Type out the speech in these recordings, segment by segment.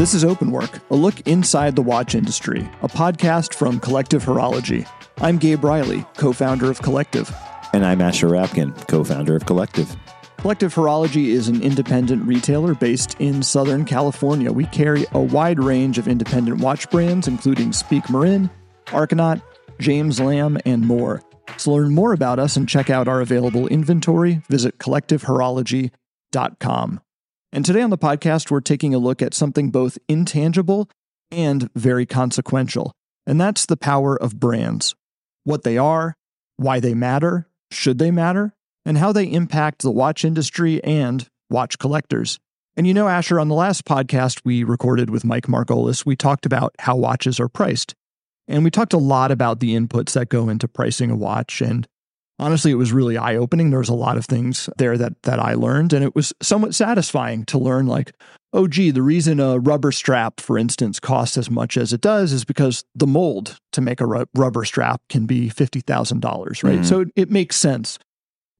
This is Openwork, a look inside the watch industry, a podcast from Collective Horology. I'm Gabe Reilly, co founder of Collective. And I'm Asher Rapkin, co founder of Collective. Collective Horology is an independent retailer based in Southern California. We carry a wide range of independent watch brands, including Speake-Marin, Argonaut, James Lamb, and more. To learn more about us and check out our available inventory, visit collectivehorology.com. And today on the podcast, we're taking a look at something both intangible and very consequential, and that's the power of brands. What they are, why they matter, should they matter, and how they impact the watch industry and watch collectors. And you know, Asher, on the last podcast we recorded with Mike Margolis, we talked about how watches are priced. And we talked a lot about the inputs that go into pricing a watch and honestly, it was really eye opening. There was a lot of things there that that I learned, and it was somewhat satisfying to learn. Like, oh, gee, the reason a rubber strap, for instance, costs as much as it does is because the mold to make a ru- rubber strap can be fifty thousand dollars, right? Mm-hmm. So it, it makes sense.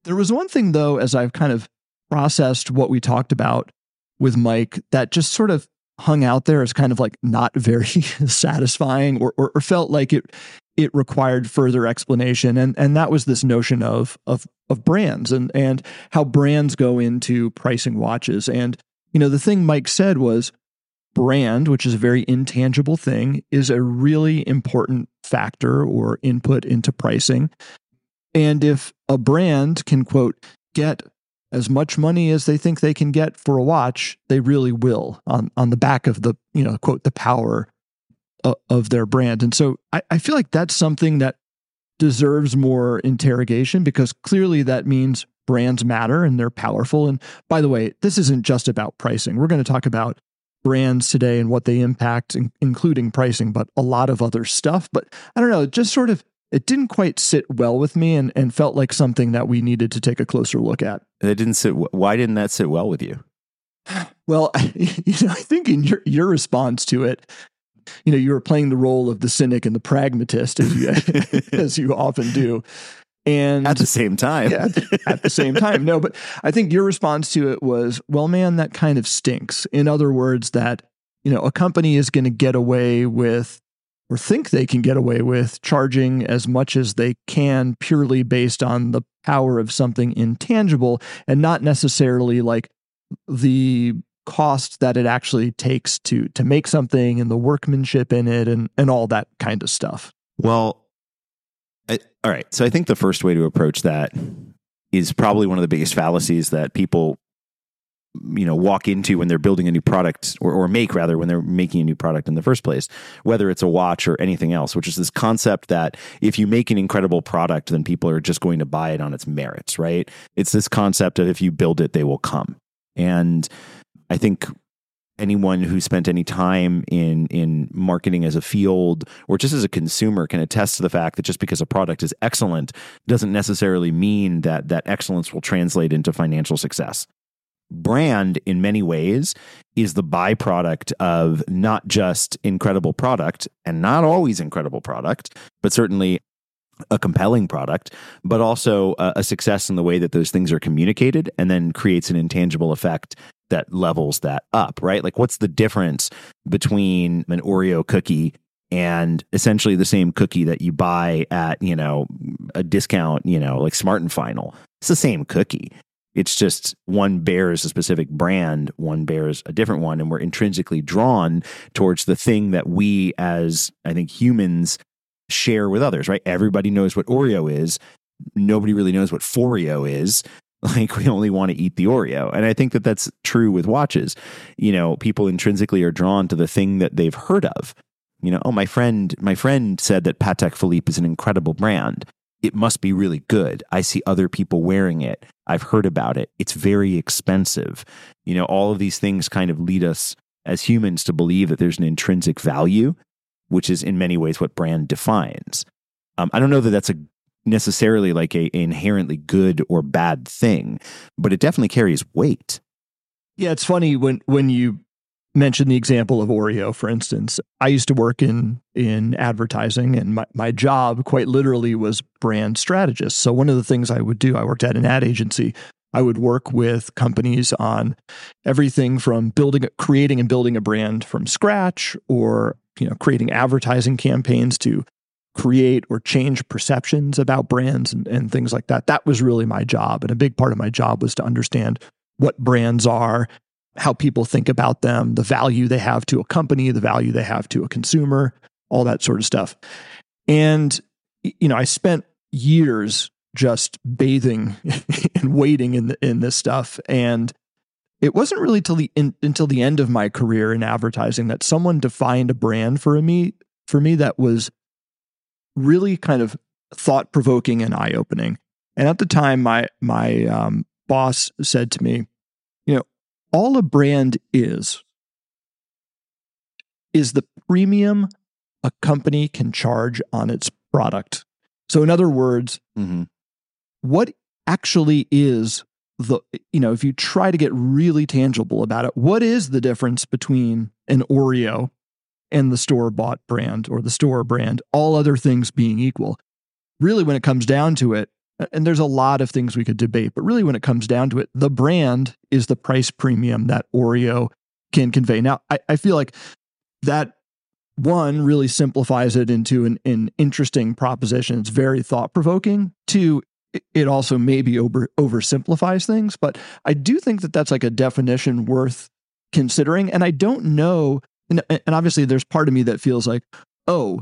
There was one thing though, as I've kind of processed what we talked about with Mike, that just sort of hung out there as kind of like not very satisfying or, or, or felt like it it required further explanation. And and that was this notion of of of brands and and how brands go into pricing watches. And you know the thing Mike said was brand which is a very intangible thing is a really important factor or input into pricing. And if a brand can quote get as much money as they think they can get for a watch they really will on on the back of the you know quote the power of their brand. And so I, I feel like that's something that deserves more interrogation because clearly that means brands matter and they're powerful. And by the way, this isn't just about pricing. We're going to talk about brands today and what they impact, including pricing, but a lot of other stuff. But I don't know, it just sort of it didn't quite sit well with me and, and felt like something that we needed to take a closer look at. It didn't sit. Why didn't that sit well with you? Well, you know, I think in your your response to it, you know, you were playing the role of the cynic and the pragmatist as you, as you often do. And at the same time, yeah, at the same time, no, but I think your response to it was, well, man, that kind of stinks. In other words, that, you know, a company is going to get away with or think they can get away with charging as much as they can purely based on the power of something intangible and not necessarily like the cost that it actually takes to to make something and the workmanship in it and and all that kind of stuff. Well, I, all right. So I think the first way to approach that is probably one of the biggest fallacies that people you know walk into when they're building a new product or, or make rather when they're making a new product in the first place whether it's a watch or anything else which is this concept that if you make an incredible product then people are just going to buy it on its merits right it's this concept of if you build it they will come and I think anyone who spent any time in in marketing as a field or just as a consumer can attest to the fact that just because a product is excellent doesn't necessarily mean that that excellence will translate into financial success. Brand in many ways is the byproduct of not just incredible product and not always incredible product, but certainly a compelling product, but also a, success in the way that those things are communicated and then creates an intangible effect that levels that up, right? Like, what's the difference between an Oreo cookie and essentially the same cookie that you buy at, you know, a discount, you know, like Smart and Final? It's the same cookie. It's just one bears a specific brand, one bears a different one, and we're intrinsically drawn towards the thing that we, as I think humans, share with others, right? Everybody knows what Oreo is. Nobody really knows what Foreo is. Like we only want to eat the Oreo. And I think that that's true with watches. You know, people intrinsically are drawn to the thing that they've heard of. You know, oh, my friend, my friend said that Patek Philippe is an incredible brand. It must be really good. I see other people wearing it. I've heard about it. It's very expensive. You know, all of these things kind of lead us as humans to believe that there's an intrinsic value, which is in many ways what brand defines. Um, I don't know that that's a necessarily like a, inherently good or bad thing, but it definitely carries weight. Yeah, it's funny when when you mention the example of Oreo, for instance. I used to work in in advertising, and my, my job quite literally was brand strategist. So one of the things I would do, I worked at an ad agency. I would work with companies on everything from building, creating and building a brand from scratch, or you know, creating advertising campaigns to create or change perceptions about brands and, and things like that. That was really my job. And a big part of my job was to understand what brands are, how people think about them, the value they have to a company, the value they have to a consumer, all that sort of stuff. And, you know, I spent years just bathing and waiting in, the, in this stuff. And it wasn't really till the in, until the end of my career in advertising that someone defined a brand for me for me that was really kind of thought provoking and eye opening. And at the time, my my um, boss said to me, "You know, all a brand is is the premium a company can charge on its product." So, in other words, mm-hmm. what actually is the you know if you try to get really tangible about it, what is the difference between an Oreo and the store bought brand or the store brand, all other things being equal. Really, when it comes down to it, and there's a lot of things we could debate, but really, when it comes down to it, the brand is the price premium that Oreo can convey. Now, I, I feel like that one really simplifies it into an, an interesting proposition. It's very thought provoking. Two, it also maybe over oversimplifies things, but I do think that that's like a definition worth considering. And I don't know and, and obviously there's part of me that feels like, oh,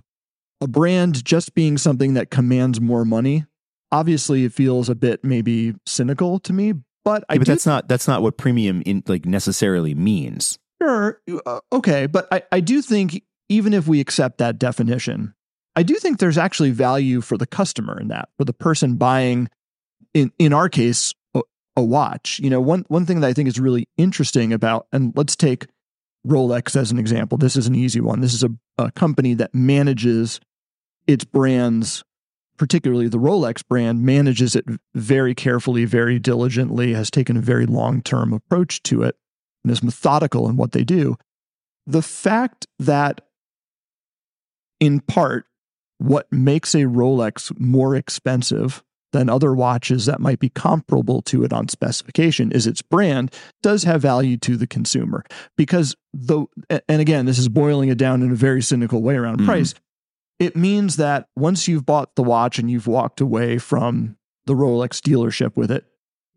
a brand just being something that commands more money. Obviously, it feels a bit maybe cynical to me, but I. Yeah, but that's not that's not what premium in like necessarily means. Sure, uh, okay, but I I do think even if we accept that definition, I do think there's actually value for the customer in that, for the person buying, in in our case, a, a watch. You know, one one thing that I think is really interesting about, and let's take Rolex as an example. This is an easy one. This is a, a company that manages its brands, particularly the Rolex brand, manages it very carefully, very diligently, has taken a very long term approach to it, and is methodical in what they do. The fact that, in part, what makes a Rolex more expensive than other watches that might be comparable to it on specification is its brand does have value to the consumer. Because the and again this is boiling it down in a very cynical way around mm price it means that once you've bought the watch and you've walked away from the Rolex dealership with it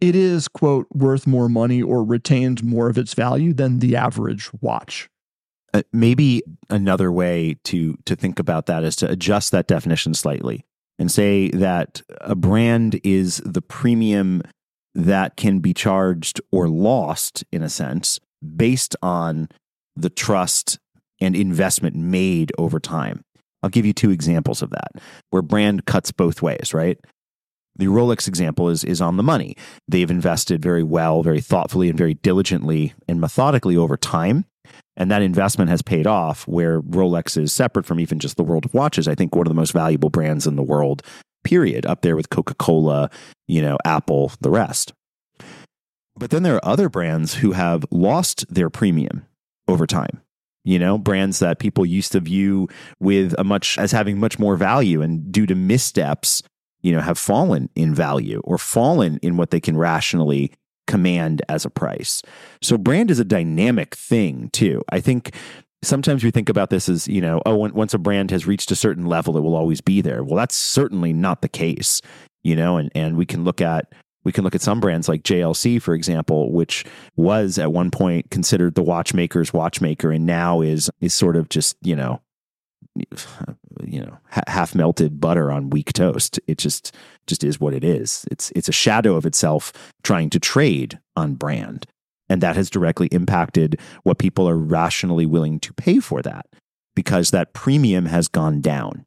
it is quote worth more money or retained more of its value than the average watch. Uh, maybe another way to to think about that is to adjust that definition slightly and say that a brand is the premium that can be charged or lost in a sense based on the trust and investment made over time. I'll give you two examples of that where brand cuts both ways, right? The Rolex example is is on the money. They've invested very well, very thoughtfully and very diligently and methodically over time and that investment has paid off where Rolex is separate from even just the world of watches. I think one of the most valuable brands in the world, period, up there with Coca Cola, you know, Apple, the rest. But then there are other brands who have lost their premium over time. You know, brands that people used to view with a much as having much more value and due to missteps, you know, have fallen in value or fallen in what they can rationally command as a price. So brand is a dynamic thing too. I think sometimes we think about this as, you know, oh, once a brand has reached a certain level, it will always be there. Well, that's certainly not the case, you know, and, and we can look at we can look at some brands like JLC, for example, which was at one point considered the watchmaker's watchmaker and now is is sort of just, you know, you know half melted butter on weak toast. It just just is what it is. It's it's a shadow of itself trying to trade on brand. And that has directly impacted what people are rationally willing to pay for that because that premium has gone down.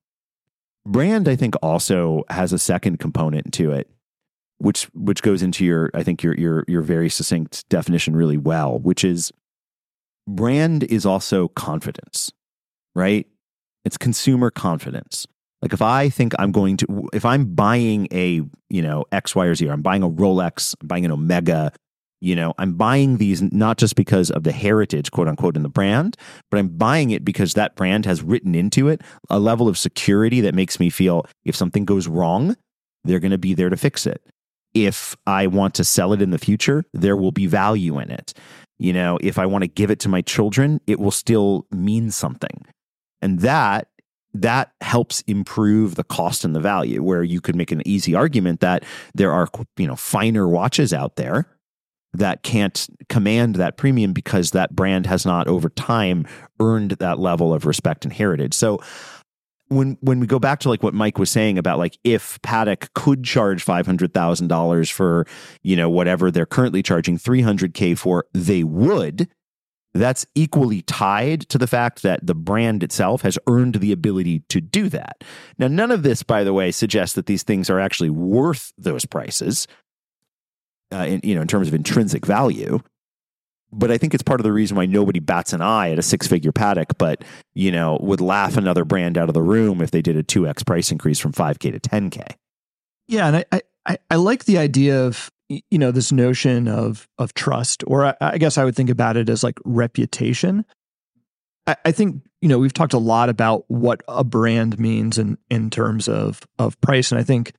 Brand i think also has a second component to it which which goes into your i think your your your very succinct definition really well which is brand is also confidence right it's consumer confidence. Like if I think I'm going to, if I'm buying a, you know, X, Y, or Z, or I'm buying a Rolex, I'm buying an Omega, you know, I'm buying these not just because of the heritage, quote unquote, in the brand, but I'm buying it because that brand has written into it a level of security that makes me feel if something goes wrong, they're going to be there to fix it. if I want to sell it in the future, there will be value in it. You know, if I want to give it to my children, it will still mean something. And that that helps improve the cost and the value where you could make an easy argument that there are you know finer watches out there that can't command that premium because that brand has not over time earned that level of respect and heritage so when when we go back to like what Mike was saying about like if Patek could charge five hundred thousand dollars for you know whatever they're currently charging three hundred k for, they would. That's equally tied to the fact that the brand itself has earned the ability to do that. Now, none of this, by the way, suggests that these things are actually worth those prices. Uh, in, you know, in terms of intrinsic value, but I think it's part of the reason why nobody bats an eye at a six figure Patek, but you know, would laugh another brand out of the room if they did a two X price increase from five K to ten K. Yeah. And I, I, I like the idea of, you know, this notion of of trust, or I, I guess I would think about it as like reputation. I, I think, you know, we've talked a lot about what a brand means in in terms of of price. And I think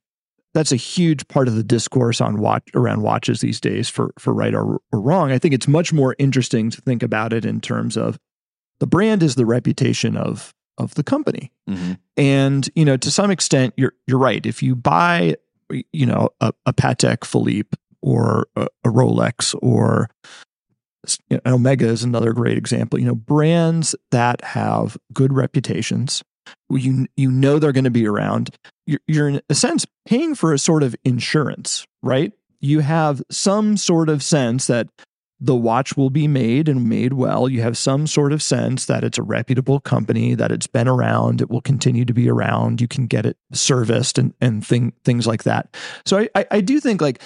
that's a huge part of the discourse on watch around watches these days for for right or, or wrong. I think it's much more interesting to think about it in terms of the brand is the reputation of of the company. Mm-hmm. And you know, to some extent, you're you're right. If you buy, you know, a, a Patek Philippe or a, a Rolex or you know, Omega is another great example. You know, brands that have good reputations, you you know they're going to be around. You're, you're in a sense paying for a sort of insurance, right? You have some sort of sense that the watch will be made and made well. You have some sort of sense that it's a reputable company, that it's been around, it will continue to be around. You can get it serviced and and thing, things like that. So I, I, I do think like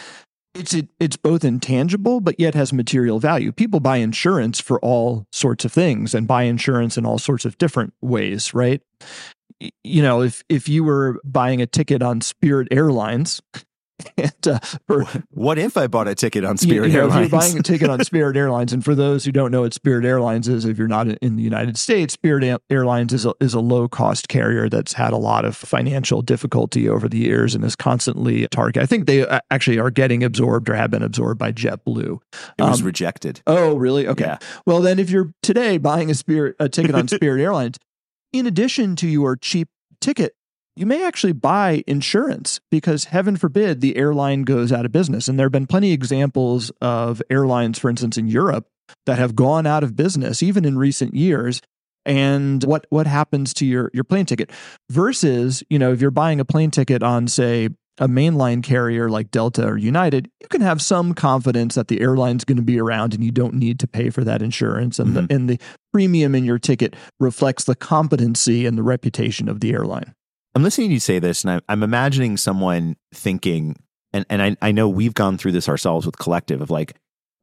it's it, it's both intangible but yet has material value. People buy insurance for all sorts of things and buy insurance in all sorts of different ways, right? You know, if if you were buying a ticket on Spirit Airlines, and, uh, for, what if I bought a ticket on Spirit you know, Airlines? If you're buying a ticket on Spirit Airlines, and for those who don't know what Spirit Airlines is, if you're not in the United States, Spirit Airlines is a, is a low cost carrier that's had a lot of financial difficulty over the years and is constantly target. I think they uh, actually are getting absorbed or have been absorbed by JetBlue. It was um, rejected. Oh, really? Okay. Yeah. Well, then if you're today buying a Spirit a ticket on Spirit Airlines, in addition to your cheap ticket you may actually buy insurance because heaven forbid the airline goes out of business. And there have been plenty of examples of airlines, for instance, in Europe that have gone out of business even in recent years. And what what happens to your your plane ticket versus, you know, if you're buying a plane ticket on, say, a mainline carrier like Delta or United, you can have some confidence that the airline's going to be around and you don't need to pay for that insurance. And, mm-hmm. the, and the premium in your ticket reflects the competency and the reputation of the airline. I'm listening to you say this, and I, I'm imagining someone thinking, and, and I, I know we've gone through this ourselves with collective of like,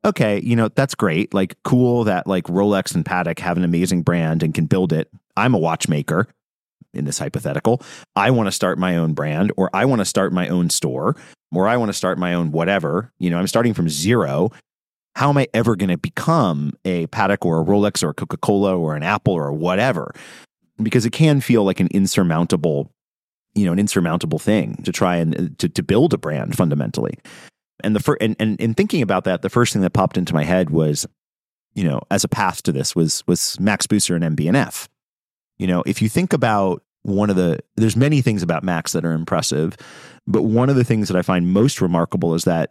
okay, you know, that's great. Like, cool that like Rolex and Patek have an amazing brand and can build it. I'm a watchmaker in this hypothetical. I want to start my own brand, or I want to start my own store, or I want to start my own whatever. You know, I'm starting from zero. How am I ever going to become a Patek or a Rolex or a Coca Cola or an Apple or whatever? Because it can feel like an insurmountable you know an insurmountable thing to try and uh, to, to build a brand fundamentally. And the first and, and in thinking about that the first thing that popped into my head was you know as a path to this was was max Büsser and MB&F you know if you think about one of the there's many things about max that are impressive but one of the things that i find most remarkable is that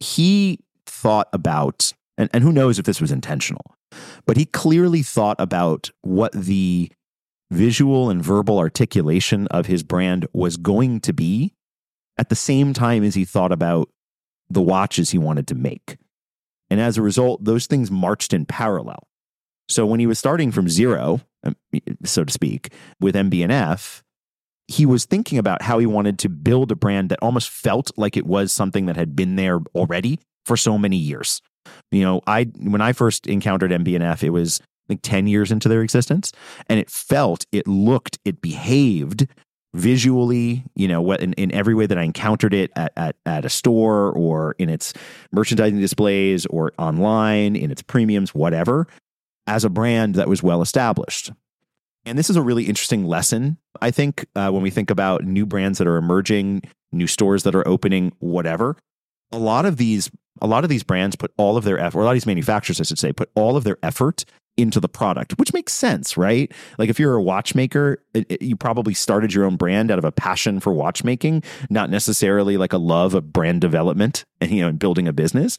he thought about and, and who knows if this was intentional but he clearly thought about what the visual and verbal articulation of his brand was going to be at the same time as he thought about the watches he wanted to make. And as a result, those things marched in parallel. So when he was starting from zero, um, so to speak, with MB&F, he was thinking about how he wanted to build a brand that almost felt like it was something that had been there already for so many years. You know, I when I first encountered MB&F, it was like 10 years into their existence and it felt it looked it behaved visually you know what in, in every way that i encountered it at, at, at a store or in its merchandising displays or online in its premiums whatever as a brand that was well established And this is a really interesting lesson, I think, uh, when we think about new brands that are emerging, new stores that are opening, whatever. A lot of these, a lot of these brands put all of their effort, or a lot of these manufacturers, I should say, put all of their effort into the product, which makes sense, right? Like if you're a watchmaker, it, it, you probably started your own brand out of a passion for watchmaking, not necessarily like a love of brand development and you know, and building a business.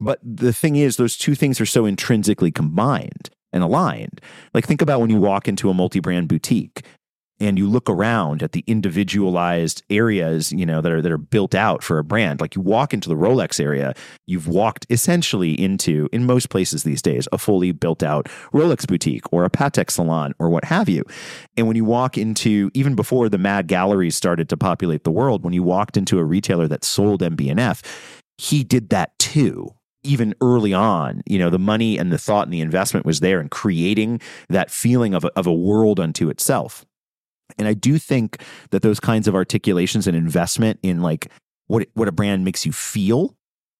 But the thing is, those two things are so intrinsically combined and aligned. Like think about when you walk into a multi-brand boutique and you look around at the individualized areas, you know, that are that are built out for a brand. Like you walk into the Rolex area, you've walked essentially into in most places these days a fully built out Rolex boutique or a Patek salon or what have you. And when you walk into even before the mad galleries started to populate the world, when you walked into a retailer that sold MB&F, he did that too even early on, you know, the money and the thought and the investment was there in creating that feeling of a, of a world unto itself. And I do think that those kinds of articulations and investment in like what what a brand makes you feel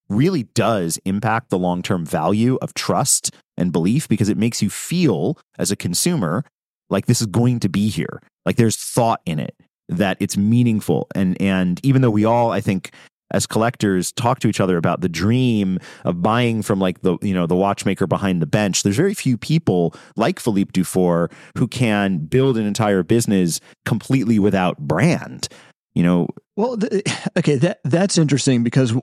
really does impact the long-term value of trust and belief because it makes you feel as a consumer like this is going to be here. Like there's thought in it that it's meaningful and and even though we all I think as collectors talk to each other about the dream of buying from like the you know the watchmaker behind the bench. There's very few people like Philippe Dufour who can build an entire business completely without brand you know? Well th- okay that that's interesting because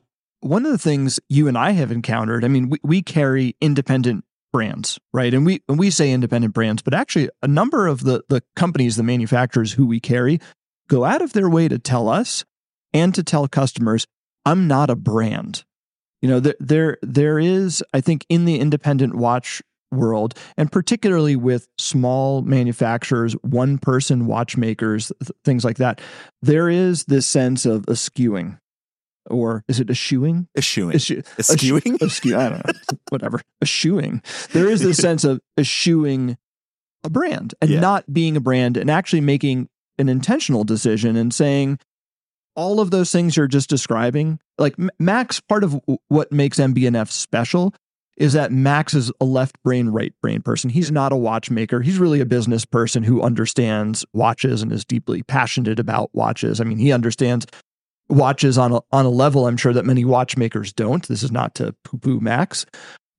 one of the things you and I have encountered I mean we, we carry independent brands right? And we and we say independent brands but actually a number of the the companies the manufacturers who we carry go out of their way to tell us and to tell customers I'm not a brand. You know, there there there is, I think, in the independent watch world, and particularly with small manufacturers, one person watchmakers, th- things like that, there is this sense of eschewing. Or is it eschewing? Eschewing. Eschew- Eschewing? Eschew- I don't know. Whatever. Eschewing. There is this sense of eschewing a brand and Yeah. not being a brand and actually making an intentional decision and saying, all of those things you're just describing, like Max, part of what makes MB&F special is that Max is a left brain, right brain person. He's not a watchmaker. He's really a business person who understands watches and is deeply passionate about watches. I mean, he understands watches on a, on a level I'm sure that many watchmakers don't. This is not to poo poo Max,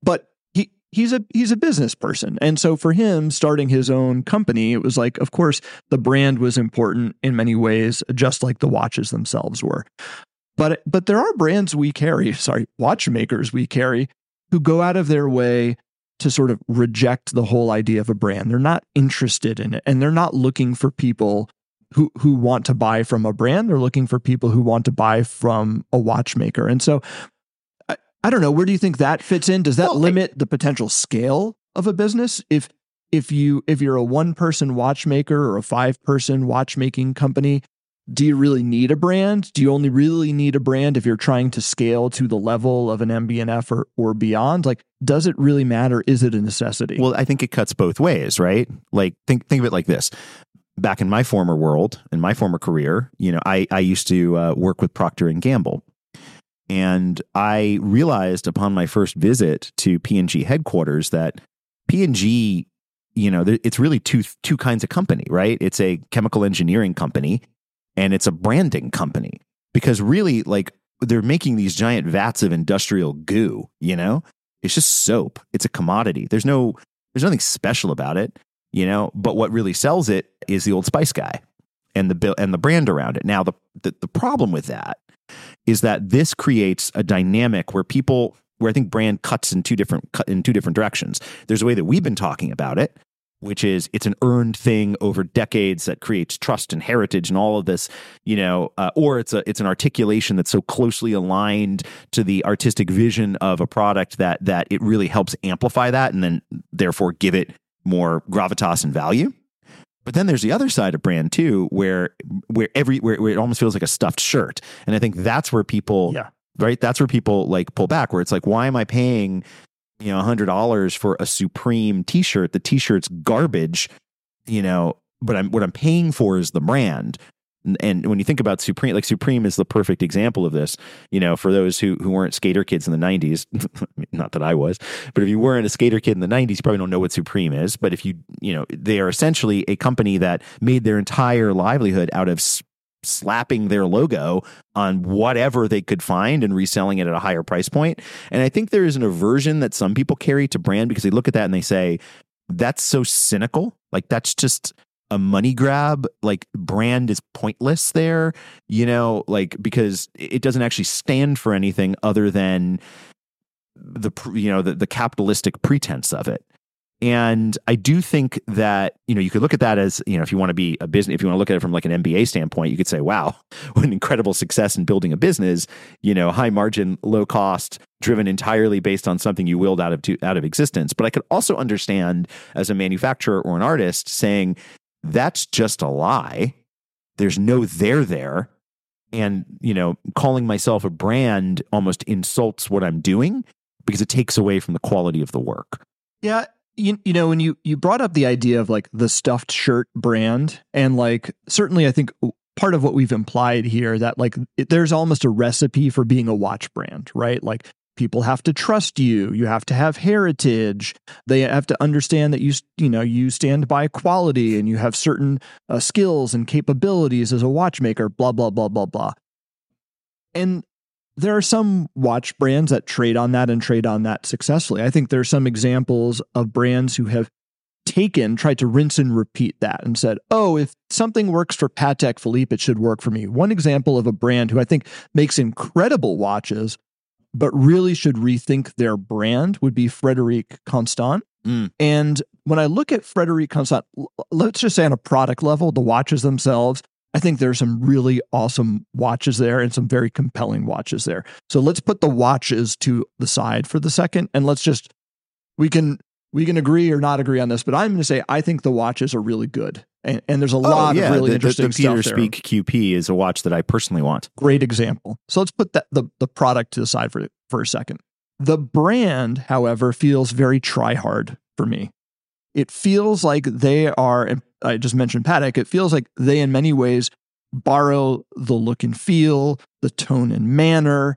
but he's a he's a business person. And so for him starting his own company, it was like of course the brand was important in many ways just like the watches themselves were. But but there are brands we carry, sorry, watchmakers we carry who go out of their way to sort of reject the whole idea of a brand. They're not interested in it and they're not looking for people who who want to buy from a brand. They're looking for people who want to buy from a watchmaker. And so I, I don't know, where do you think that fits in? Does that Well, I- limit the potential scale of a business if if you if you're a one person watchmaker or a five person watchmaking company, do you really need a brand? Do you only really need a brand if you're trying to scale to the level of an MB&F or, or beyond? Like, does it really matter? Is it a necessity? Well, I think it cuts both ways, right? Like think think of it like this. Back in my former world, in my former career, you know, I I used to uh, work with Procter and Gamble, and I realized upon my first visit to P&G headquarters that P&G, you know, it's really two two kinds of company, right? It's a chemical engineering company and it's a branding company because really like they're making these giant vats of industrial goo, you know? It's just soap. It's a commodity. There's no there's nothing special about it, you know, but what really sells it is the old spice guy and the bill and the brand around it. Now the, the the problem with that is that this creates a dynamic where people where I think brand cuts in two different in two different directions. There's a way that we've been talking about it, which is it's an earned thing over decades that creates trust and heritage and all of this, you know, uh, or it's a it's an articulation that's so closely aligned to the artistic vision of a product that that it really helps amplify that and then therefore give it more gravitas and value. But then there's the other side of brand too, where where every where, where it almost feels like a stuffed shirt, and I think that's where people, Yeah. right, that's where people like pull back, where it's like, why am I paying, you know, hundred dollars for a Supreme T-shirt? The T-shirt's garbage, you know, but I'm what I'm paying for is the brand. And when you think about Supreme, like Supreme is the perfect example of this. You know, for those who who weren't skater kids in the '90s, not that I was, but if you weren't a skater kid in the '90s, you probably don't know what Supreme is. But if you, you know, they are essentially a company that made their entire livelihood out of slapping their logo on whatever they could find and reselling it at a higher price point. And I think there is an aversion that some people carry to brand because they look at that and they say, that's so cynical. Like that's just a money grab. Like brand is pointless there, you know, like because it doesn't actually stand for anything other than the you know the, the capitalistic pretense of it. And I do think that, you know, you could look at that as, you know, if you want to be a business, if you want to look at it from like an MBA standpoint, you could say, wow, what an incredible success in building a business, you know, high margin, low cost, driven entirely based on something you willed out of, to, out of existence. But I could also understand as a manufacturer or an artist saying, that's just a lie. There's no there there. And, you know, calling myself a brand almost insults what I'm doing because it takes away from the quality of the work. Yeah, you, you know when you you brought up the idea of like the stuffed shirt brand and like certainly i think part of what we've implied here that like it, there's almost a recipe for being a watch brand right like people have to trust you you have to have heritage they have to understand that you you know you stand by quality and you have certain uh, skills and capabilities as a watchmaker blah blah blah blah blah and there are some watch brands that trade on that and trade on that successfully. I think there are some examples of brands who have taken, tried to rinse and repeat that and said, oh, if something works for Patek Philippe, it should work for me. One example of a brand who I think makes incredible watches, but really should rethink their brand would be Frederique Constant. Mm. And when I look at Frederique Constant, let's just say on a product level, the watches themselves, I think there's some really awesome watches there and some very compelling watches there. So let's put the watches to the side for the second and let's just we can we can agree or not agree on this, but I'm going to say I think the watches are really good. And, and there's a oh, lot yeah. of really the, interesting the, the Peter stuff Speak QP is a watch that I personally want. Great example. So let's put that the, the product to the side for for a second. The brand, however, feels very try hard for me. It feels like they are I just mentioned Patek, it feels like they, in many ways, borrow the look and feel, the tone and manner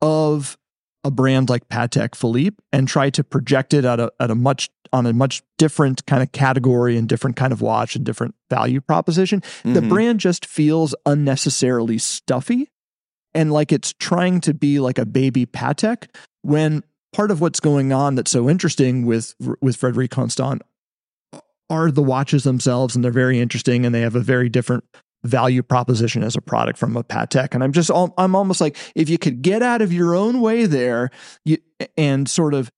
of a brand like Patek Philippe and try to project it at a, at a much on a much different kind of category and different kind of watch and different value proposition. Mm-hmm. The brand just feels unnecessarily stuffy and like it's trying to be like a baby Patek when part of what's going on that's so interesting with with Frederique Constant are the watches themselves, and they're very interesting, and they have a very different value proposition as a product from a Patek. And I'm just, I'm almost like, if you could get out of your own way there, you, and sort of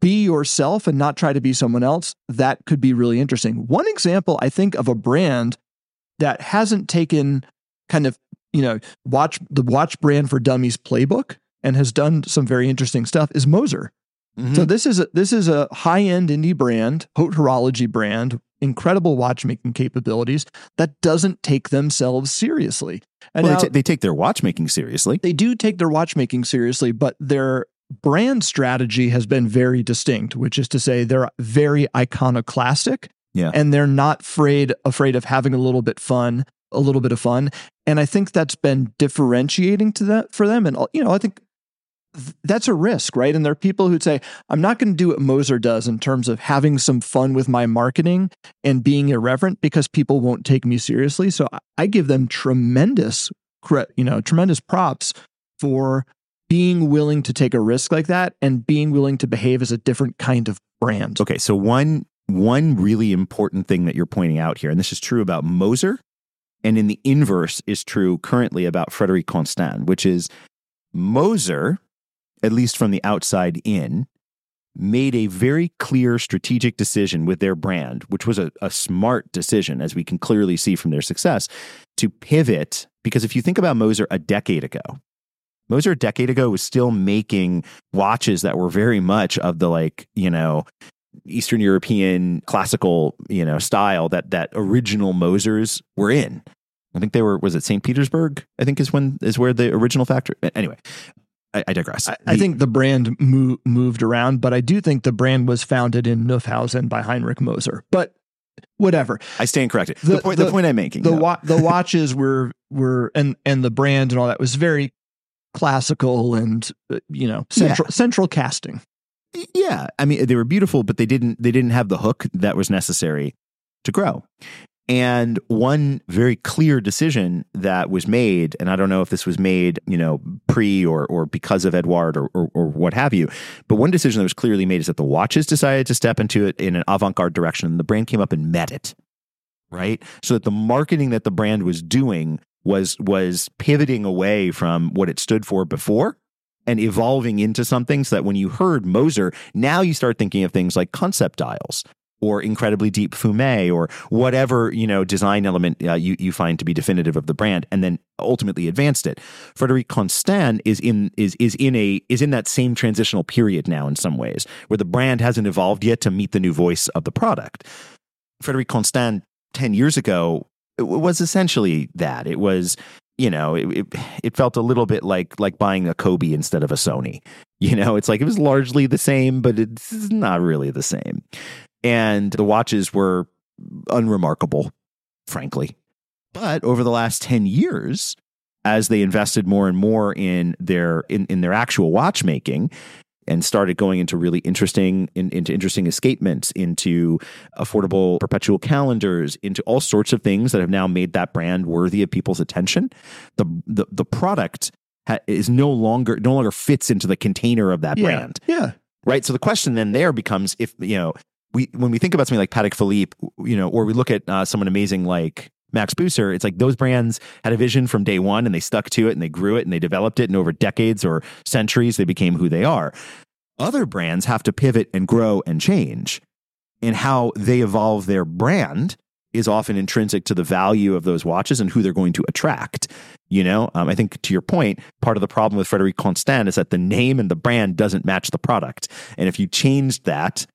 be yourself and not try to be someone else, that could be really interesting. One example, I think, of a brand that hasn't taken kind of, you know, watch the watch brand for dummies playbook and has done some very interesting stuff is Moser. Mm-hmm. So this is a, this is a high end indie brand, haute horology brand, incredible watchmaking capabilities that doesn't take themselves seriously. And well, now, they, t- they take their watchmaking seriously. They do take their watchmaking seriously, but their brand strategy has been very distinct, which is to say they're very iconoclastic. Yeah. And they're not afraid afraid of having a little bit fun, a little bit of fun. And I think that's been differentiating to that for them. And you know, I think that's a risk, right? And there are people who'd say, I'm not going to do what Moser does in terms of having some fun with my marketing and being irreverent because people won't take me seriously. So I give them tremendous, you know, tremendous props for being willing to take a risk like that and being willing to behave as a different kind of brand. Okay. So one, one really important thing that you're pointing out here, and this is true about Moser, and in the inverse is true currently about Frederique Constant, which is Moser at least from the outside in, made a very clear strategic decision with their brand, which was a, a, smart decision, as we can clearly see from their success, to pivot. Because if you think about Moser a decade ago, Moser a decade ago was still making watches that were very much of the like, you know, Eastern European classical, you know, style that that original Mosers were in. I think they were was it St. Petersburg? I think is when is where the original factory. Anyway, I, I digress. I, I, think the brand moved around, but I do think the brand was founded in Neuhausen by Heinrich Moser. But whatever. I stand corrected. The, the point, the, the, point I'm making. The wa- the watches were were and and the brand and all that was very classical and uh, you know central yeah. central casting. Yeah, I mean they were beautiful, but they didn't they didn't have the hook that was necessary to grow. And one very clear decision that was made, and I don't know if this was made, you know, pre or or because of Edouard or, or, or what have you, but one decision that was clearly made is that the watches decided to step into it in an avant-garde direction, and the brand came up and met it, right? So that the marketing that the brand was doing was was pivoting away from what it stood for before and evolving into something so that when you heard Moser, now you start thinking of things like concept dials or incredibly deep fume or whatever you know design element uh, you you find to be definitive of the brand and then ultimately advanced it. Frederique Constant is in is is in a is in that same transitional period now in some ways where the brand hasn't evolved yet to meet the new voice of the product. Frederique Constant 10 years ago was essentially that. It was you know, it, it, it felt a little bit like like buying a Coby instead of a Sony. You know, it's like it was largely the same, but it's not really the same and the watches were unremarkable, frankly. But over the last 10 years, as they invested more and more in their in, in their actual watchmaking and started going into really interesting in, into interesting escapements into affordable perpetual calendars into all sorts of things that have now made that brand worthy of people's attention the the, the product ha- is no longer no longer fits into the container of that yeah. brand yeah right so the question then there becomes if you know we when we think about something like Patek Philippe, you know, or we look at uh, someone amazing like Max Büsser, it's like those brands had a vision from day one and they stuck to it and they grew it and they developed it and over decades or centuries they became who they are. Other brands have to pivot and grow and change. And how they evolve their brand is often intrinsic to the value of those watches and who they're going to attract. You know, um, I think to your point, part of the problem with Frederique Constant is that the name and the brand doesn't match the product. And if you changed that,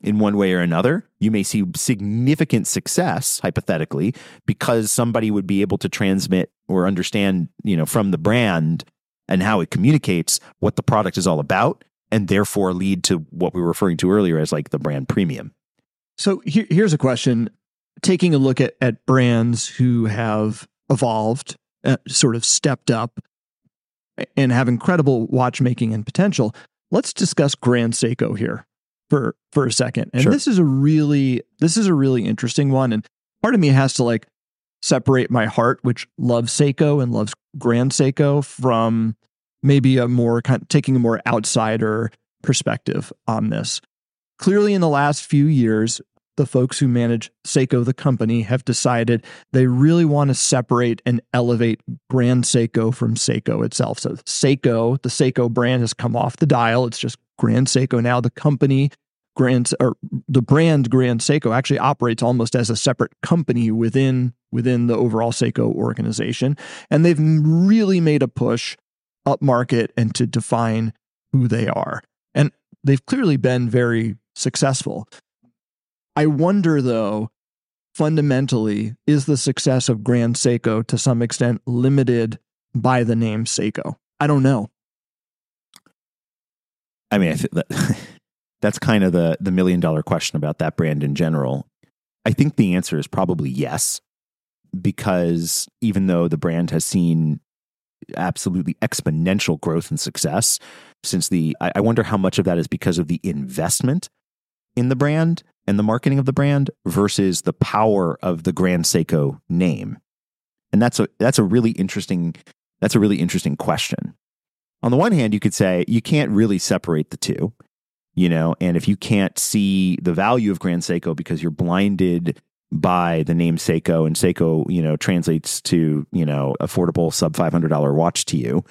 in one way or another. You may see significant success, hypothetically, because somebody would be able to transmit or understand, you know, from the brand and how it communicates what the product is all about, and therefore lead to what we were referring to earlier as like the brand premium. So here, here's a question: taking a look at at brands who have evolved, uh, sort of stepped up, and have incredible watchmaking and potential. Let's discuss Grand Seiko here for for a second. And sure. this is a really this is a really interesting one and part of me has to like separate my heart which loves Seiko and loves Grand Seiko from maybe a more kind of taking a more outsider perspective on this. Clearly in the last few years the folks who manage Seiko, the company, have decided they really want to separate and elevate Grand Seiko from Seiko itself. So, Seiko, the Seiko brand, has come off the dial. It's just Grand Seiko now. The company, Grand or the brand Grand Seiko, actually operates almost as a separate company within within the overall Seiko organization, and they've really made a push up market and to define who they are. And they've clearly been very successful. I wonder though, fundamentally, is the success of Grand Seiko to some extent limited by the name Seiko? I don't know. I mean, I that that's kind of the the million dollar question about that brand in general. I think the answer is probably yes, because even though the brand has seen absolutely exponential growth and success since the, I, I wonder how much of that is because of the investment in the brand and the marketing of the brand versus the power of the Grand Seiko name? And that's a that's a really interesting that's a really interesting question. On the one hand, you could say you can't really separate the two, you know, and if you can't see the value of Grand Seiko because you're blinded by the name Seiko and Seiko, you know, translates to, you know, affordable sub $500 watch to you,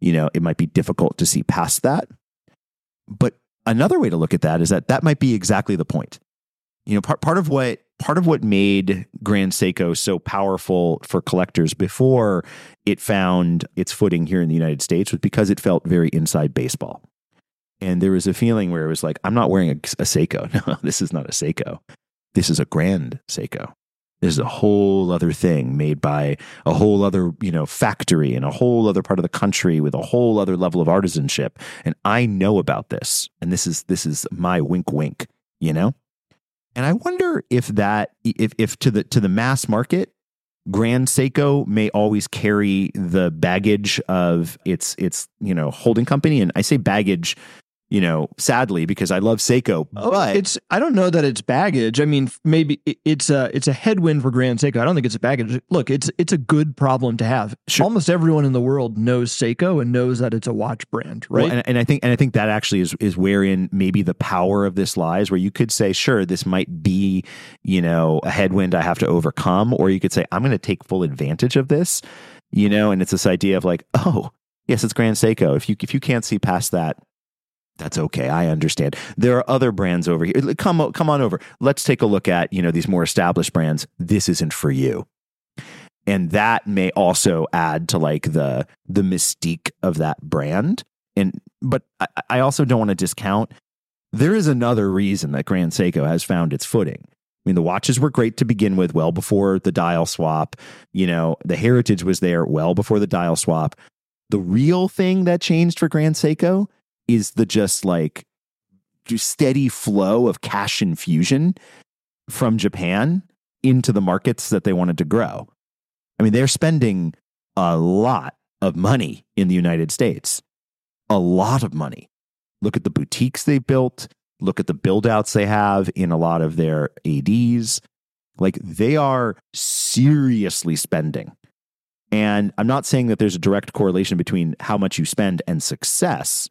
you know, it might be difficult to see past that. But another way to look at that is that that might be exactly the point you know part part of what part of what made Grand Seiko so powerful for collectors before it found its footing here in the United States was because it felt very inside baseball. And there was a feeling where it was like, I'm not wearing a, a Seiko. No, this is not a Seiko. This is a Grand Seiko. This is a whole other thing made by a whole other, you know, factory in a whole other part of the country with a whole other level of artisanship. And I know about this. And this is this is my wink wink, you know? And I wonder if that if if to the to the mass market, Grand Seiko may always carry the baggage of its its you know holding company, and I say baggage you know, sadly, because I love Seiko. Oh, but it's I don't know that it's baggage. I mean, maybe it's a it's a headwind for Grand Seiko. I don't think it's a baggage. Look, it's it's a good problem to have. Sure. Almost everyone in the world knows Seiko and knows that it's a watch brand, right? Well, and, and I think and I think that actually is is wherein maybe the power of this lies, where you could say, sure, this might be, you know, a headwind I have to overcome, or you could say, I'm going to take full advantage of this, you know, and it's this idea of like, oh, yes, it's Grand Seiko. If you if you can't see past that, that's okay. I understand. There are other brands over here. Come come on over. Let's take a look at you know these more established brands. This isn't for you and that may also add to like the the mystique of that brand and but i, I also don't want to discount there is another reason that grand seiko has found its footing i mean the watches were great to begin with well before the dial swap you know the heritage was there well before the dial swap the real thing that changed for grand seiko is the just like steady flow of cash infusion from japan into the markets that they wanted to grow I mean, they're spending a lot of money in the United States, a lot of money. Look at the boutiques they built, look at the build outs they have in a lot of their ADs. Like they are seriously spending. And I'm not saying that there's a direct correlation between how much you spend and success.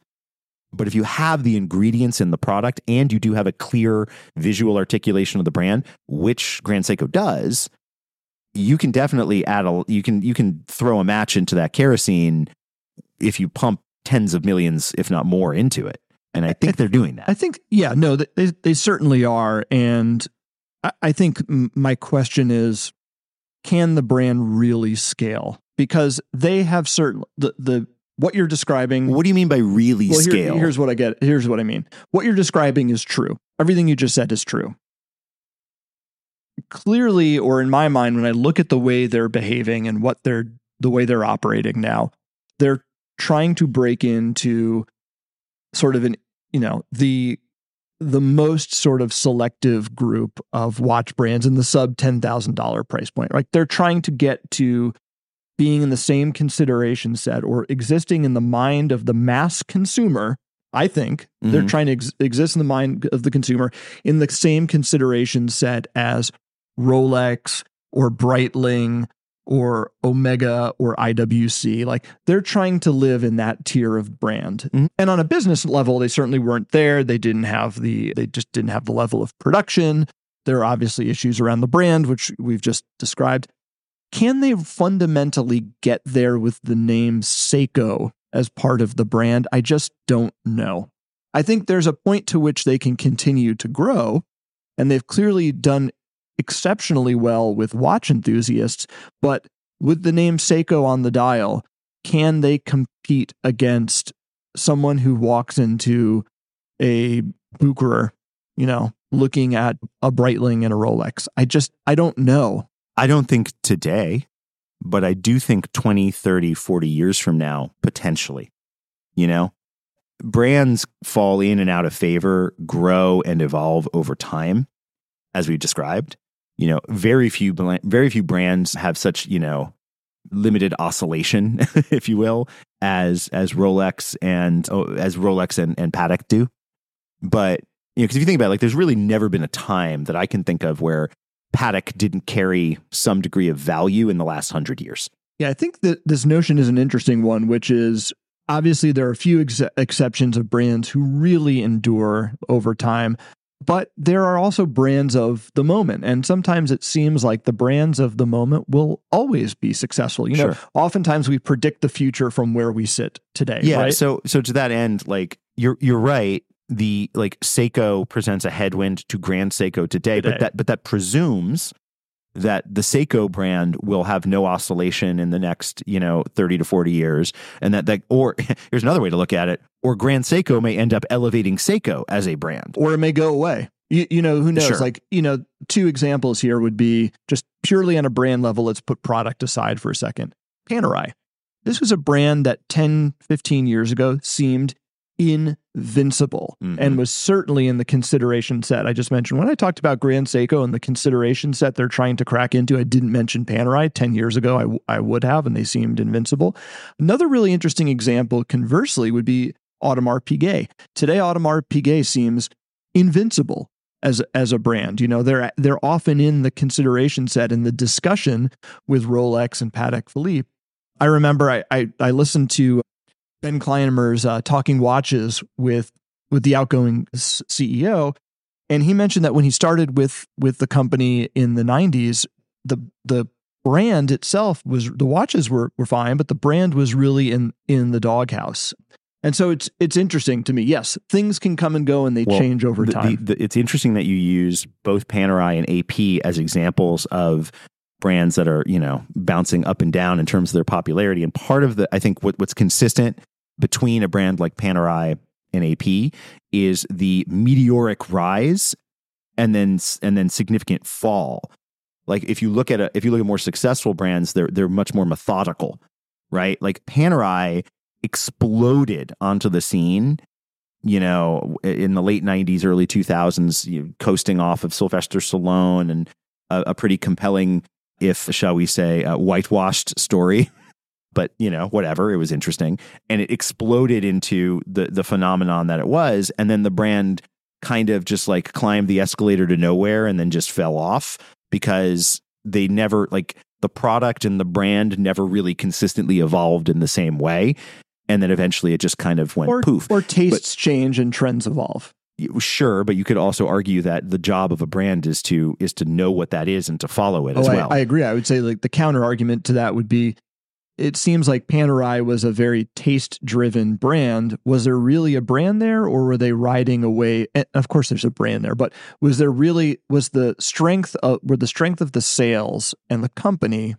But if you have the ingredients in the product and you do have a clear visual articulation of the brand, which Grand Seiko does, you can definitely add a you can you can throw a match into that kerosene if you pump tens of millions if not more into it. And i think they're doing that. I think, yeah, no, they they certainly are, and I, I think my question is, can the brand really scale? Because they have certain the the what you're describing. what do you mean by really well, here- scale here's what I get. Here's what I mean. What you're describing is true. Everything you just said is true. Clearly, or in my mind, when I look at the way they're behaving and what they're the way they're operating now, they're trying to break into sort of an you know the the most sort of selective group of watch brands in the sub $10,000 price point. Like they're trying to get to being in the same consideration set or existing in the mind of the mass consumer. I think they're Mhm. trying to ex- exist in the mind of the consumer in the same consideration set as Rolex or Breitling or Omega or IWC. Like they're trying to live in that tier of brand. Mhm. And on a business level, they certainly weren't there. They didn't have the, they just didn't have the level of production. There are obviously issues around the brand, which we've just described. Can they fundamentally get there with the name Seiko as part of the brand? I just don't know. I think there's a point to which they can continue to grow, and they've clearly done exceptionally well with watch enthusiasts. But with the name Seiko on the dial, can they compete against someone who walks into a Bucherer, you know, looking at a Breitling and a Rolex? I just, I don't know. I don't think today but i do think 20 30 40 years from now potentially you know? Brands fall in and out of favor grow and evolve over time as we've described. You know very few very few brands have such you know limited oscillation if you will as as rolex and oh, as rolex and, and patek do. But you know because if you think about it like there's really never been a time that i can think of where patek didn't carry some degree of value in the last hundred years Yeah, I think that this notion is an interesting one, which is obviously there are a few ex- exceptions of brands who really endure over time, but there are also brands of the moment. And sometimes it seems like the brands of the moment will always be successful. You know, Sure. oftentimes we predict the future from where we sit today. Yeah. Right? So so to that end, like you're you're right. The like Seiko presents a headwind to Grand Seiko today, Today. but that but that presumes that the Seiko brand will have no oscillation in the next, you know, 30 to 40 years. And that that or here's another way to look at it, or Grand Seiko may end up elevating Seiko as a brand. or it may go away. You, you know, who knows? Sure. Like, you know, two examples here would be just purely on a brand level. Let's put product aside for a second. Panerai. This was a brand that 10, 15 years ago seemed invincible Mhm. and was certainly in the consideration set. I just mentioned when I talked about Grand Seiko and the consideration set they're trying to crack into, I didn't mention Panerai. 10 years ago, I, w- I would have, and they seemed invincible. Another really interesting example, conversely, would be Audemars Piguet. Today, Audemars Piguet seems invincible as as a brand. You know, they're they're often in the consideration set in the discussion with Rolex and Patek Philippe. I remember I I, I listened to Ben Clymer's uh, Talking Watches with with the outgoing CEO, and he mentioned that when he started with with the company in the '90s, the the brand itself was the watches were were fine, but the brand was really in in the doghouse. And so it's it's interesting to me. Yes, things can come and go and they Well, change over the- time. the- the- it's interesting that you use both Panerai and AP as examples of brands that are, you know, bouncing up and down in terms of their popularity. And part of the, I think, what, what's consistent between a brand like Panerai and AP is the meteoric rise and then and then significant fall. Like if you look at a, if you look at more successful brands, they're they're much more methodical, right? Like Panerai exploded onto the scene you know, in the late 90s, early 2000s, you know, coasting off of Sylvester Stallone and a, a pretty compelling, if, shall we say, uh, whitewashed story. But, you know, whatever, it was interesting. And it exploded into the, the phenomenon that it was. And then the brand kind of just like climbed the escalator to nowhere and then just fell off because they never, like, the product and the brand never really consistently evolved in the same way. And then eventually it just kind of went or, poof or tastes change and trends evolve. sure but you could also argue that the job of a brand is to is to know what that is and to follow it oh, as oh, well I, I agree. I would say like the counter argument to that would be it seems like Panerai was a very taste driven brand. Was there really a brand there or were they riding away? And of course there's a brand there, but was there really was the strength of were the strength of the sales and the company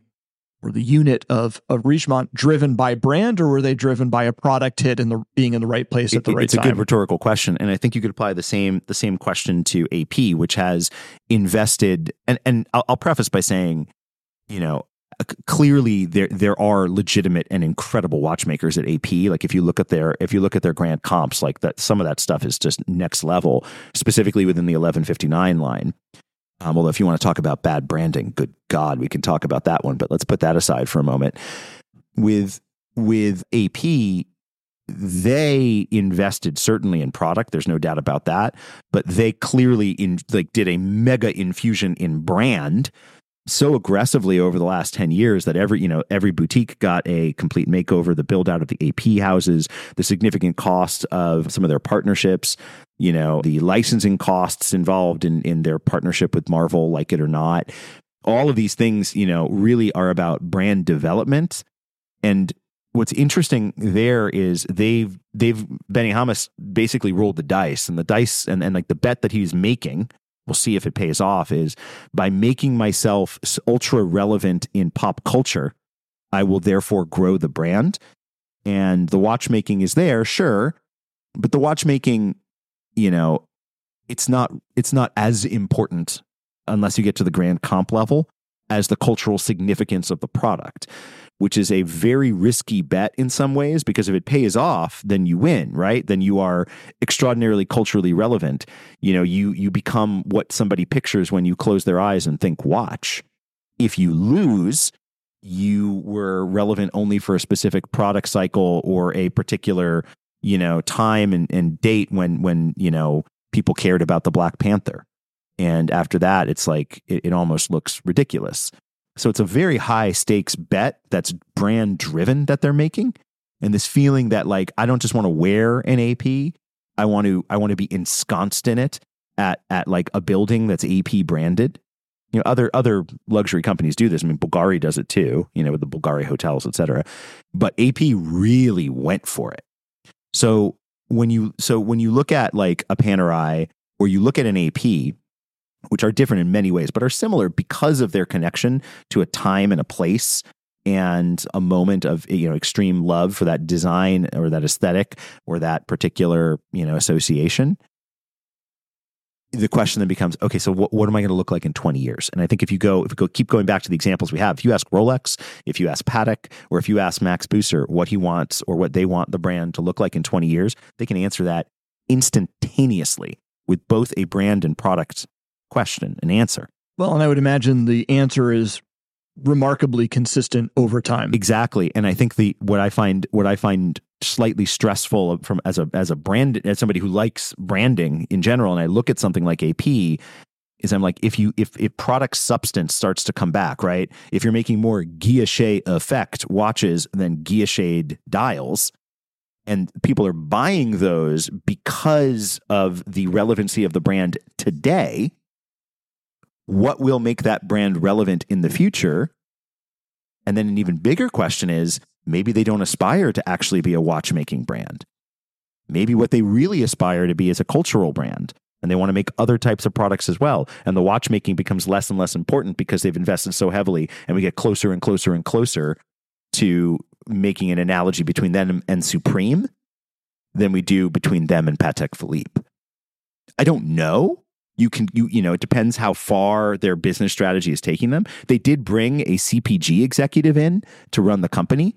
or the unit of of Richemont driven by brand or were they driven by a product hit and the being in the right place at the It- right it's time? It's a good rhetorical question and i think you could apply the same the same question to ap which has invested and and i'll, I'll preface by saying you know clearly there there are legitimate and incredible watchmakers at AP like if you look at their if you look at their grand comps like that some of that stuff is just next level specifically within the 1159 line. Um, although if you want to talk about bad branding good god we can talk about that one but let's put that aside for a moment. With with AP they invested certainly in product there's no doubt about that but they clearly in like did a mega infusion in brand so aggressively over the last 10 years that every you know every boutique got a complete makeover the build out of the AP houses the significant cost of some of their partnerships you know the licensing costs involved in in their partnership with Marvel like it or not. All of these things you know really are about brand development. And what's interesting there is they've they've Bennahmias basically rolled the dice and the dice and, and like the bet that he's making we'll see if it pays off is by making myself ultra relevant in pop culture I will therefore grow the brand. And the watchmaking is there sure but the watchmaking you know it's not it's not as important unless you get to the grand comp level as the cultural significance of the product which is a very risky bet in some ways because if it pays off then you win right? Then you are extraordinarily culturally relevant. You know you you become what somebody pictures when you close their eyes and think watch. If you lose you were relevant only for a specific product cycle or a particular you know time and, and date when when you know people cared about the black panther. And after that it's like it, it almost looks ridiculous so it's a very high stakes bet that's brand driven that they're making. And this feeling that like I don't just want to wear an AP, I want to I want to be ensconced in it at at like a building that's AP branded. You know, other other luxury companies do this. I mean, Bulgari does it too, you know, with the Bulgari hotels, et cetera. But AP really went for it. So when you so when you look at like a Panerai or you look at an AP, which are different in many ways, but are similar because of their connection to a time and a place and a moment of you know extreme love for that design or that aesthetic or that particular you know association. The question then becomes okay so what, what am i going to look like in 20 years? And i think if you go if you go keep going back to the examples we have if you ask rolex if you ask patek or if you ask max Büsser what he wants or what they want the brand to look like in 20 years they can answer that instantaneously with both a brand and product question and answer. Well and i would imagine the answer is remarkably consistent over time. Exactly. And i think the what i find what i find slightly stressful from as a as a brand as somebody who likes branding in general and I look at something like AP is I'm like if you if if product substance starts to come back, right? If you're making more guilloche effect watches than guilloche dials and people are buying those because of the relevancy of the brand today, what will make that brand relevant in the future? And then an even bigger question is Maybe they don't aspire to actually be a watchmaking brand. Maybe what they really aspire to be is a cultural brand and they want to make other types of products as well. And the watchmaking becomes less and less important because they've invested so heavily and we get closer and closer and closer to making an analogy between them and Supreme than we do between them and Patek Philippe. I don't know. You can you you know it depends how far their business strategy is taking them. They did bring a CPG executive in to run the company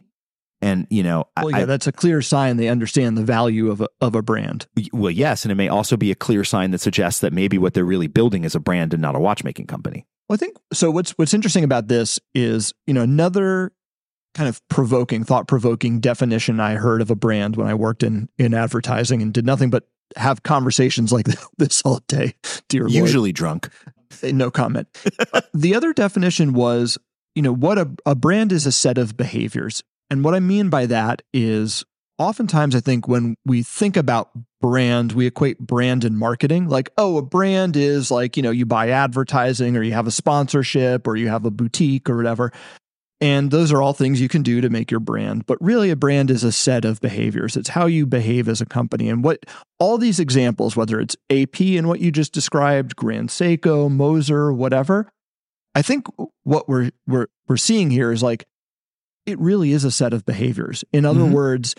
and you know, well, yeah, I, that's a clear sign they understand the value of a, of a brand. Well, yes, and it may also be a clear sign that suggests that maybe what they're really building is a brand and not a watchmaking company. Well, I think so. What's what's interesting about this is you know another kind of provoking, thought provoking definition I heard of a brand when I worked in in advertising and did nothing but have conversations like this all day. Dear usually Lord. drunk. No comment. the other definition was you know what a, a brand is a set of behaviors and what I mean by that is oftentimes I think when we think about brand, we equate brand and marketing. Like, oh, a brand is like, you know, you buy advertising or you have a sponsorship or you have a boutique or whatever. And those are all things you can do to make your brand. But really, a brand is a set of behaviors. It's how you behave as a company. And what all these examples, whether it's AP and what you just described, Grand Seiko, Moser, whatever, I think what we're we're we're seeing here is like it really is a set of behaviors. In other mm-hmm. words,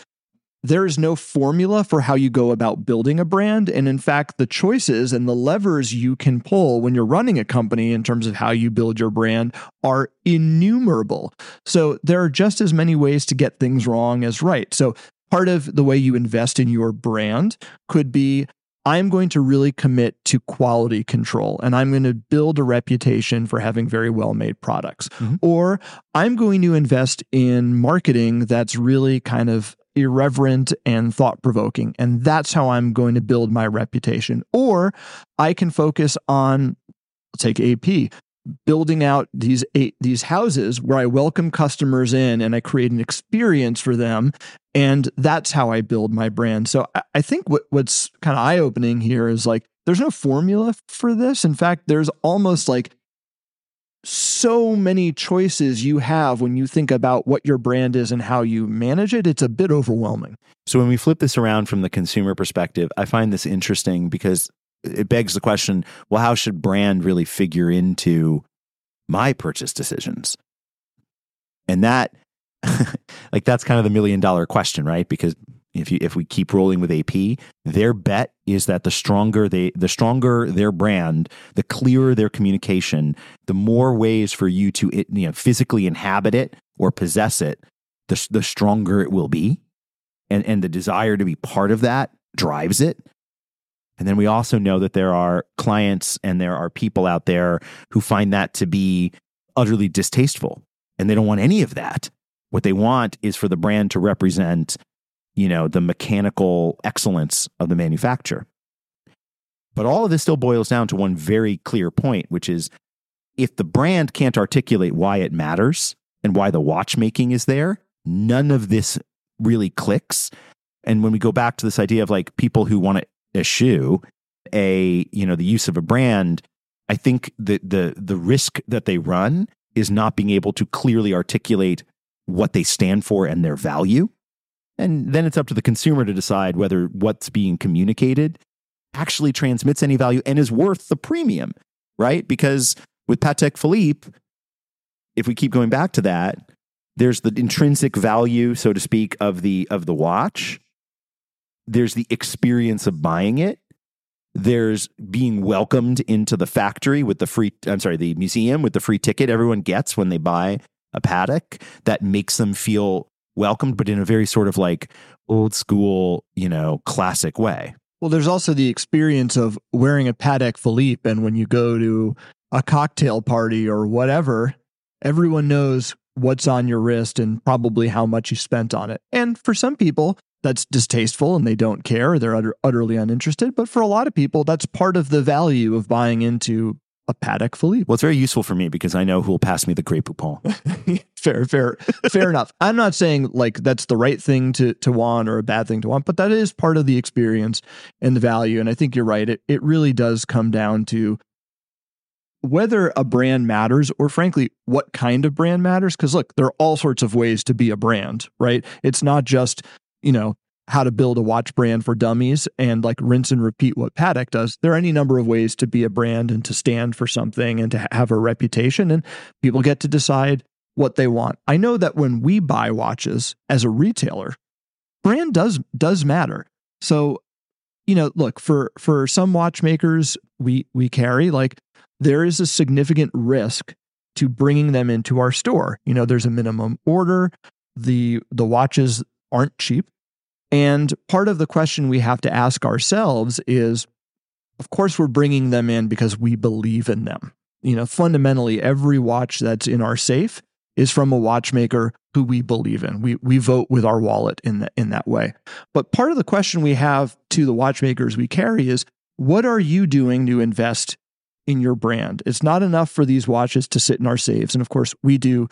there is no formula for how you go about building a brand. And in fact, the choices and the levers you can pull when you're running a company in terms of how you build your brand are innumerable. So there are just as many ways to get things wrong as right. So part of the way you invest in your brand could be I'm going to really commit to quality control and I'm going to build a reputation for having very well made products. Mm-hmm. Or I'm going to invest in marketing that's really kind of irreverent and thought provoking. And that's how I'm going to build my reputation. Or I can focus on, take AP, building out these eight these houses where I welcome customers in and I create an experience for them. And that's how I build my brand. So I, I think what, what's kind of eye opening here is like there's no formula for this. In fact, there's almost like so many choices you have when you think about what your brand is and how you manage it. It's a bit overwhelming. So when we flip this around from the consumer perspective, I find this interesting because it begs the question well, how should brand really figure into my purchase decisions? And that, like, that's kind of the million dollar question, right? Because if you if we keep rolling with AP, their bet is that the stronger they the stronger their brand, the clearer their communication, the more ways for you to you know physically inhabit it or possess it, the the stronger it will be, and and the desire to be part of that drives it. And then we also know that there are clients and there are people out there who find that to be utterly distasteful and they don't want any of that. What they want is for the brand to represent, you know, the mechanical excellence of the manufacture. But all of this still boils down to one very clear point, which is if the brand can't articulate why it matters and why the watchmaking is there, none of this really clicks. And when we go back to this idea of like people who want to eschew a you know the use of a brand i think the the the risk that they run is not being able to clearly articulate what they stand for and their value and then it's up to the consumer to decide whether what's being communicated actually transmits any value and is worth the premium right? Because with Patek Philippe if we keep going back to that there's the intrinsic value so to speak of the of the watch. There's the experience of buying it, There's being welcomed into the factory with the free, I'm sorry, the museum with the free ticket everyone gets when they buy a Patek that makes them feel welcomed, but in a very sort of like old school, you know, classic way. Well, there's also the experience of wearing a Patek Philippe, and when you go to a cocktail party or whatever, everyone knows what's on your wrist and probably how much you spent on it. And for some people, that's distasteful and they don't care, they're utter, utterly uninterested. But for a lot of people, that's part of the value of buying into a Patek Philippe. Well, it's very useful for me because I know who will pass me the Grey Poupon. fair, fair, fair enough. I'm not saying like that's the right thing to to want or a bad thing to want, but that is part of the experience and the value. And I think you're right. It it really does come down to whether a brand matters or frankly what kind of brand matters because look there are all sorts of ways to be a brand right it's not just you know how to build a watch brand for dummies and like rinse and repeat what Patek does. There are any number of ways to be a brand and to stand for something and to have a reputation, and people get to decide what they want. I know that when we buy watches as a retailer, brand does does matter. So, you know, look for for some watchmakers we we carry like there is a significant risk to bringing them into our store. You know, there's a minimum order. The the watches aren't cheap and part of the question we have to ask ourselves is of course, we're bringing them in because we believe in them. You know, fundamentally, every watch that's in our safe is from a watchmaker who we believe in. We, we vote with our wallet in, the, in that way. But part of the question we have to the watchmakers we carry is what are you doing to invest in your brand? It's not enough for these watches to sit in our safes. And of course, we do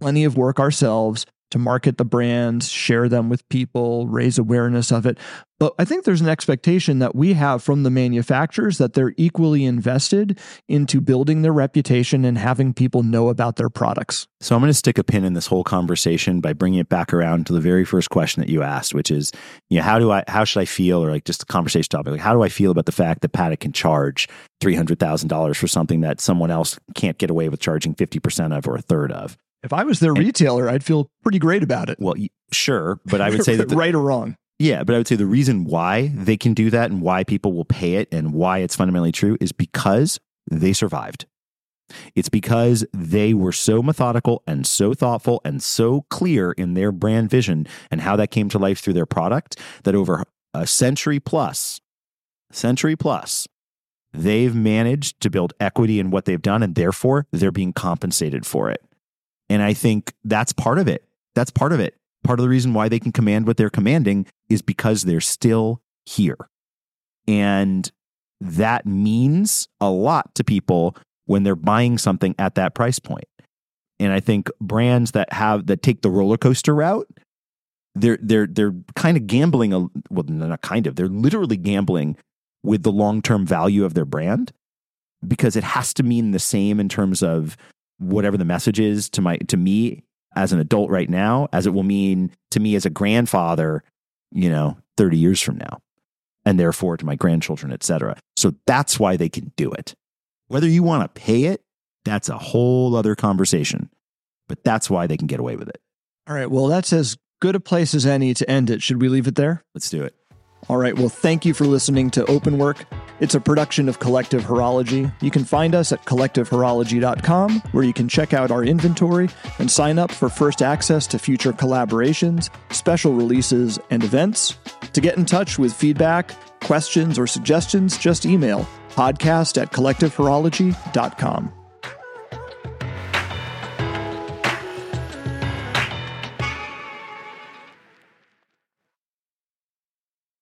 plenty of work ourselves to market the brands, share them with people, raise awareness of it. But I think there's an expectation that we have from the manufacturers that they're equally invested into building their reputation and having people know about their products. So I'm going to stick a pin in this whole conversation by bringing it back around to the very first question that you asked, which is, you know, how do I, how should I feel, or like just a conversation topic, like how do I feel about the fact that Patek can charge three hundred thousand dollars for something that someone else can't get away with charging fifty percent of or a third of? If I was their and, retailer, I'd feel pretty great about it. Well, sure, but I would say that the, right or wrong. Yeah, but I would say the reason why they can do that and why people will pay it and why it's fundamentally true is because they survived. It's because they were so methodical and so thoughtful and so clear in their brand vision and how that came to life through their product that over a century plus, century plus, they've managed to build equity in what they've done and therefore they're being compensated for it. And I think that's part of it. That's part of it. Part of the reason why they can command what they're commanding is because they're still here. And that means a lot to people when they're buying something at that price point. And I think brands that have that take the roller coaster route, they're they're they're kind of gambling a well not kind of, they're literally gambling with the long-term value of their brand because it has to mean the same in terms of whatever the message is to my to me as an adult right now as it will mean to me as a grandfather you know 30 years from now and therefore to my grandchildren etc so that's why they can do it. Whether you want to pay it that's a whole other conversation but that's why they can get away with it. All right well that's as good a place as any to end it. Should we leave it there? Let's do it. All right. Well, thank you for listening to Openwork. It's a production of Collective Horology. You can find us at collectivehorology.com, where you can check out our inventory and sign up for first access to future collaborations, special releases, and events. To get in touch with feedback, questions, or suggestions, just email podcast at collectivehorology.com.